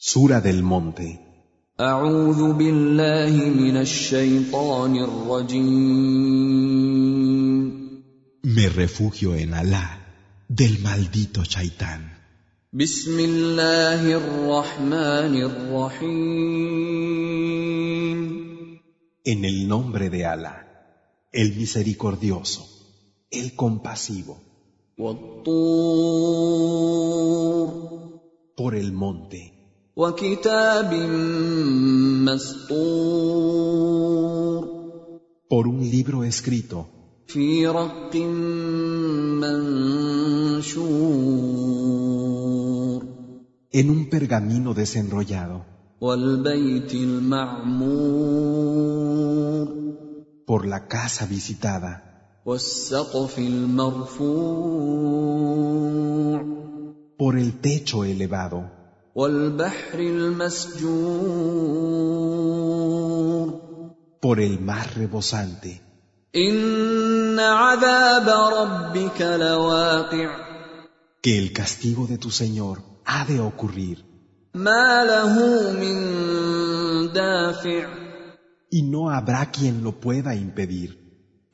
Sura del Monte. Me refugio en Alá del maldito Shaitán. En el nombre de Alá, el misericordioso, el compasivo. Por el monte. Por un libro escrito. En un pergamino desenrollado. Por la casa visitada. Por el techo elevado. por el mar rebosante. ان عذاب ربك لواقع Que el castigo de tu Señor ha de ocurrir ما له من دافع y no habrá quien lo pueda impedir.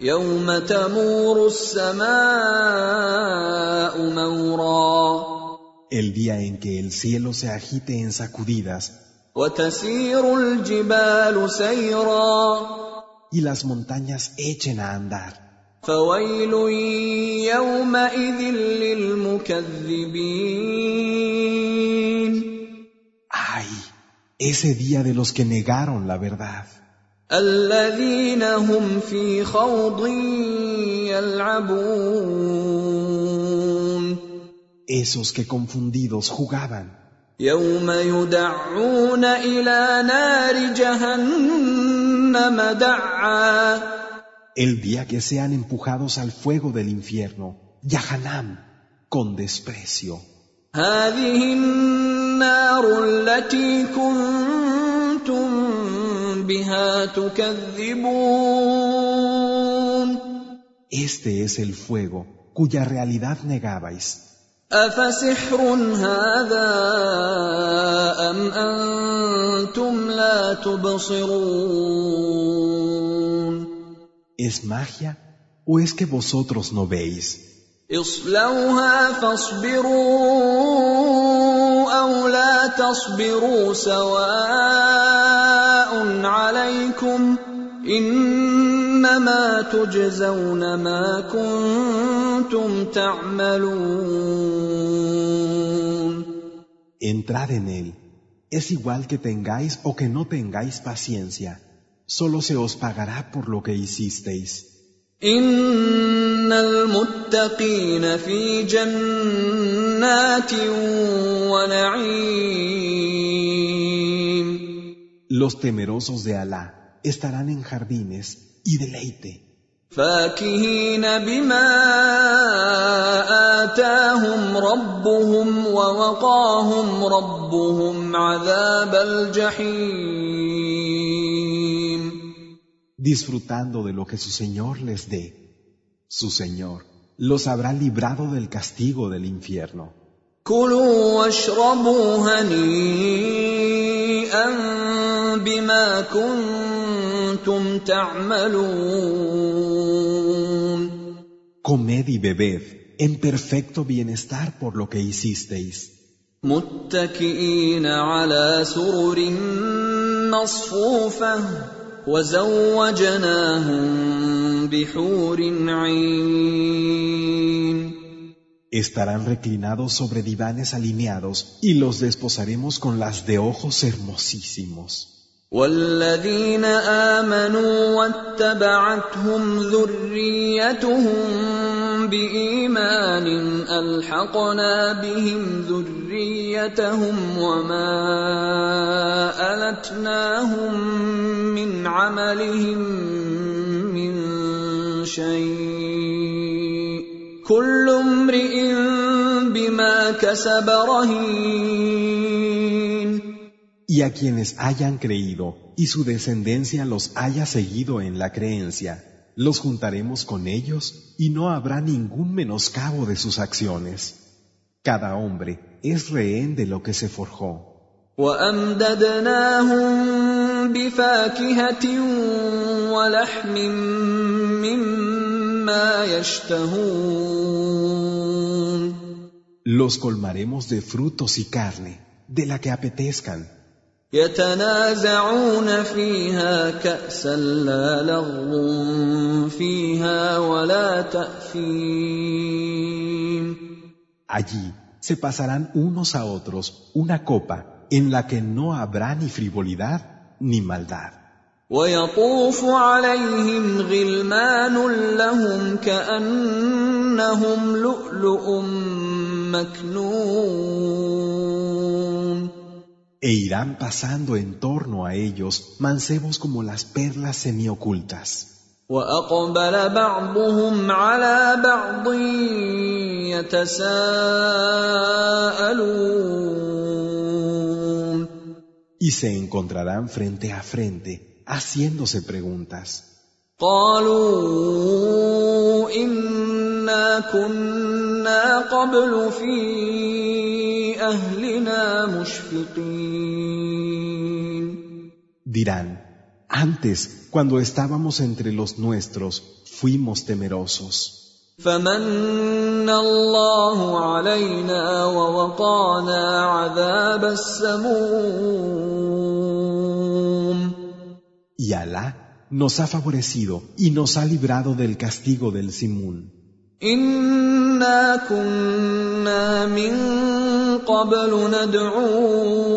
يوم تمور السماء مورا el día en que el cielo se agite en sacudidas y las montañas echen a andar. Ay, ese día de los que negaron la verdad esos que confundidos jugaban, يوم يدعون الى نار جهنم دعا el día que sean empujados al fuego del infierno, Yahanam, con desprecio. هذه النار التي كنتم بها تكذبون Este es el fuego cuya realidad negabais. افسحر هذا ام أنتم لا تبصرون ¿Es magia o es que vosotros no veis? اصلوها فاصبروا أو لا تصبروا سواء عليكم انما تجزون ما كنتم تعملون Entrad en él. Es igual que tengáis o que no tengáis paciencia. Solo se os pagará por lo que hicisteis. ان المتقين في جنات ونعيم Los temerosos de Alá estarán en jardines y deleite, فاكهين بما اتاهم ربهم ووقاهم ربهم عذاب الجحيم disfrutando de lo que su Señor les dé. Su Señor los habrá librado del castigo del infierno. كلوا واشربوا هنيئا بما كنتم تعملون Comed y bebed en perfecto bienestar por lo que hicisteis, متكئين على سرر مصفوفه وزوجناهم بحور عين estarán reclinados sobre divanes alineados y los desposaremos con las de ojos hermosísimos. والذين آمنوا واتبعتهم ذريتهم بإيمان ألحقنا بهم ذريتهم وما ألتناهم من عملهم من شيء كل امرئ بما كسب رهين y a quienes hayan creído y su descendencia los haya seguido en la creencia, los juntaremos con ellos y no habrá ningún menoscabo de sus acciones. Cada hombre es rehén de lo que se forjó. Los colmaremos de frutos y carne, de la que apetezcan يتنازعون فيها كأسا لا لغو فيها ولا تأثيم Allí se pasarán unos a otros una copa en la que no habrá ni frivolidad ni maldad. ويطوف عليهم غلمان لهم كأنهم لؤلؤ مكنون E irán pasando en torno a ellos mancebos como las perlas semiocultas. واقبل بعضهم على بعض يتساءلون Y se encontrarán frente a frente, haciéndose preguntas. قالوا انا كنا قبل في اهلنا مشفقين Dirán, antes, cuando estábamos entre los nuestros, fuimos temerosos. فمن الله علينا ووقانا عذاب السموم Y Alá nos ha favorecido y nos ha librado del castigo del Simún. انا كنا من قبل ندعوه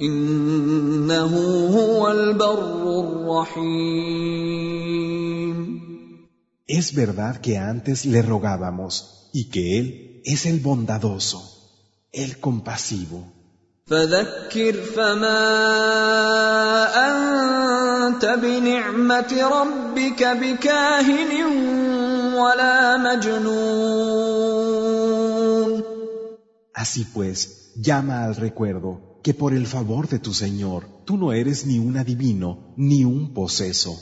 انه هو البر الرحيم Es verdad que antes le rogábamos y que Él es el bondadoso, el compasivo. فذكر فما انت بنعمه ربك بكاهن ولا مجنون Así pues, llama al recuerdo que por el favor de tu Señor, tú no eres ni un adivino ni un poseso.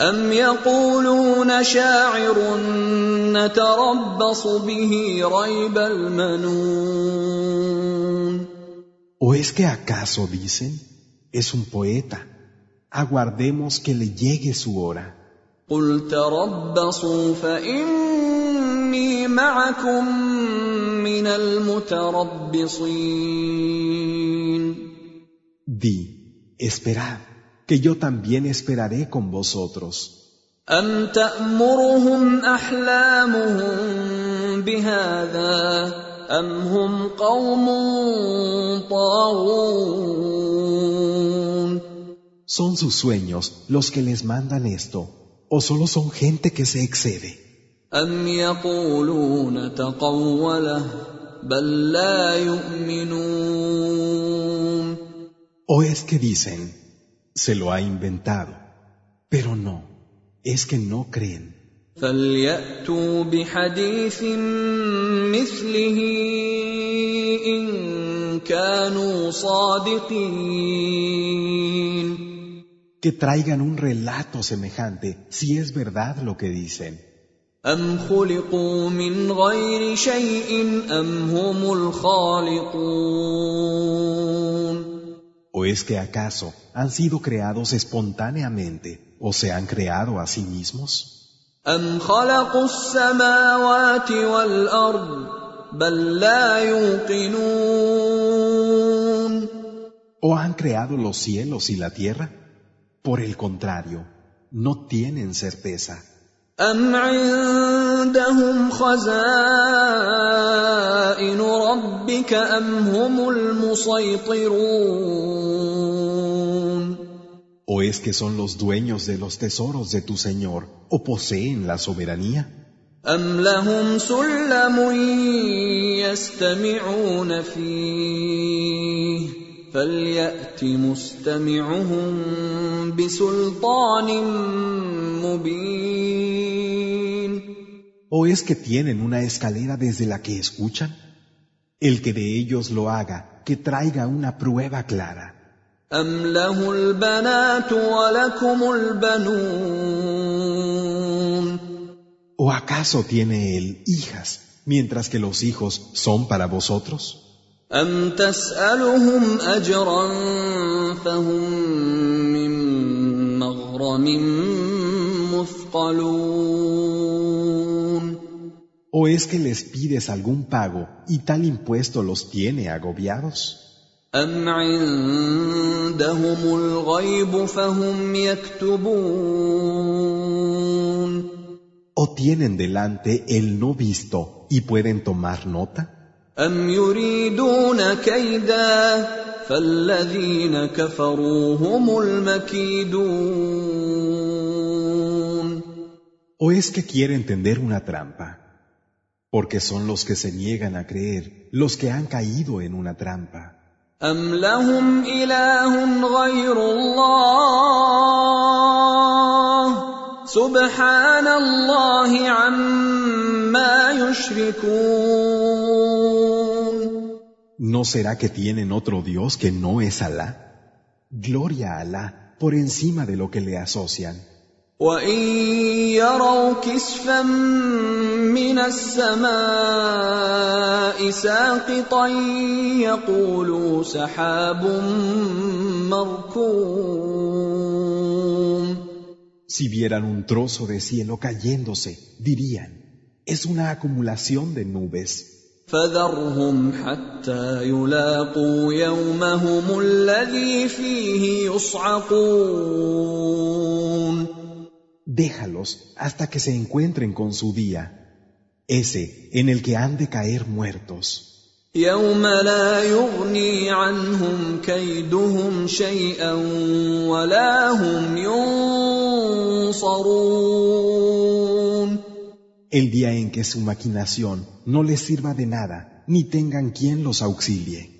أم يقولون شاعر نتربص به ريب المنون ¿O es que acaso dicen, es un poeta? Aguardemos que le llegue su hora. قل تربصوا فإني معكم من المتربصين Di, esperad, que yo también esperaré con vosotros. أم تأمرهم أحلامهم بهذا أم هم قوم طاغون ¿Son sus sueños los que les mandan esto? ¿O solo son gente que se excede? أم يقولون تقوله بل لا يؤمنون ¿O es que dicen, se lo ha inventado? Pero no, es que no creen. فليأتوا بحديث مثله إن كانوا صادقين Que traigan un relato semejante si es verdad lo que dicen. أم خلقوا من غير شيء أم هم الخالقون ¿O es que acaso han sido creados espontáneamente o se han creado a sí mismos? أم خلقوا السماوات والأرض بل لا يوقنون ¿O han creado los cielos y la tierra? Por el contrario, no tienen certeza. أم عندهم خزائن ربك أم هم المسيطرون ¿O es que son los dueños de los tesoros de tu Señor o poseen la soberanía? أم لهم سلم يستمعون فيه فليأت مستمعهم بسلطان مبين ¿O es que tienen una escalera desde la que escuchan? El que de ellos lo haga, que traiga una prueba clara. أم له البنات ولكم البنون ¿O acaso tiene él hijas, mientras que los hijos son para vosotros? أم تسألهم أجرا فهم من مغرم مثقلون ¿O es que les pides algún pago y tal impuesto los tiene agobiados? أم عندهم الغيب فهم يكتبون ¿O tienen delante el no visto y pueden tomar nota? أم يريدون كيدا فالذين كفروا هم المكيدون ¿O es que quieren tender una trampa? Porque son los que se niegan a creer, los que han caído en una trampa. أم لهم إله غير الله سبحان الله عما يشركون ¿No será que tienen otro Dios que no es Alá? Gloria a Alá por encima de lo que le asocian. وان يروا كسفا من السماء ساقطا يقولوا سحاب مركوم Si vieran un trozo de cielo cayéndose, dirían, es una acumulación de nubes. فذرهم حتى يلاقوا يومهم الذي فيه يصعقون Déjalos hasta que se encuentren con su día, ese en el que han de caer muertos. يوم لا يغني عنهم كيدهم شيئا ولا هم ينصرون el día en que su maquinación no les sirva de nada, ni tengan quien los auxilie.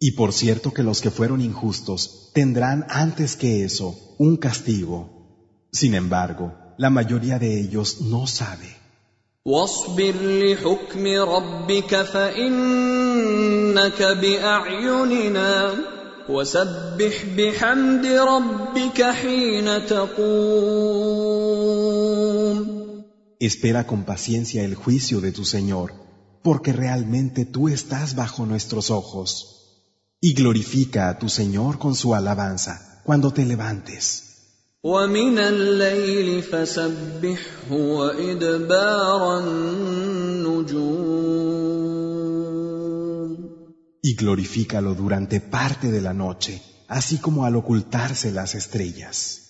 Y por cierto que los que fueron injustos tendrán antes que eso un castigo. Sin embargo, la mayoría de ellos no sabe. واصبر لحكم ربك فانك باعيننا وسبح بحمد ربك حين تقوم Espera con paciencia el juicio de tu Señor, porque realmente tú estás bajo nuestros ojos. Y glorifica a tu Señor con su alabanza cuando te levantes. ومن الليل فسبحه وادبار النجوم Y glorifícalo durante parte de la noche, así como al ocultarse las estrellas.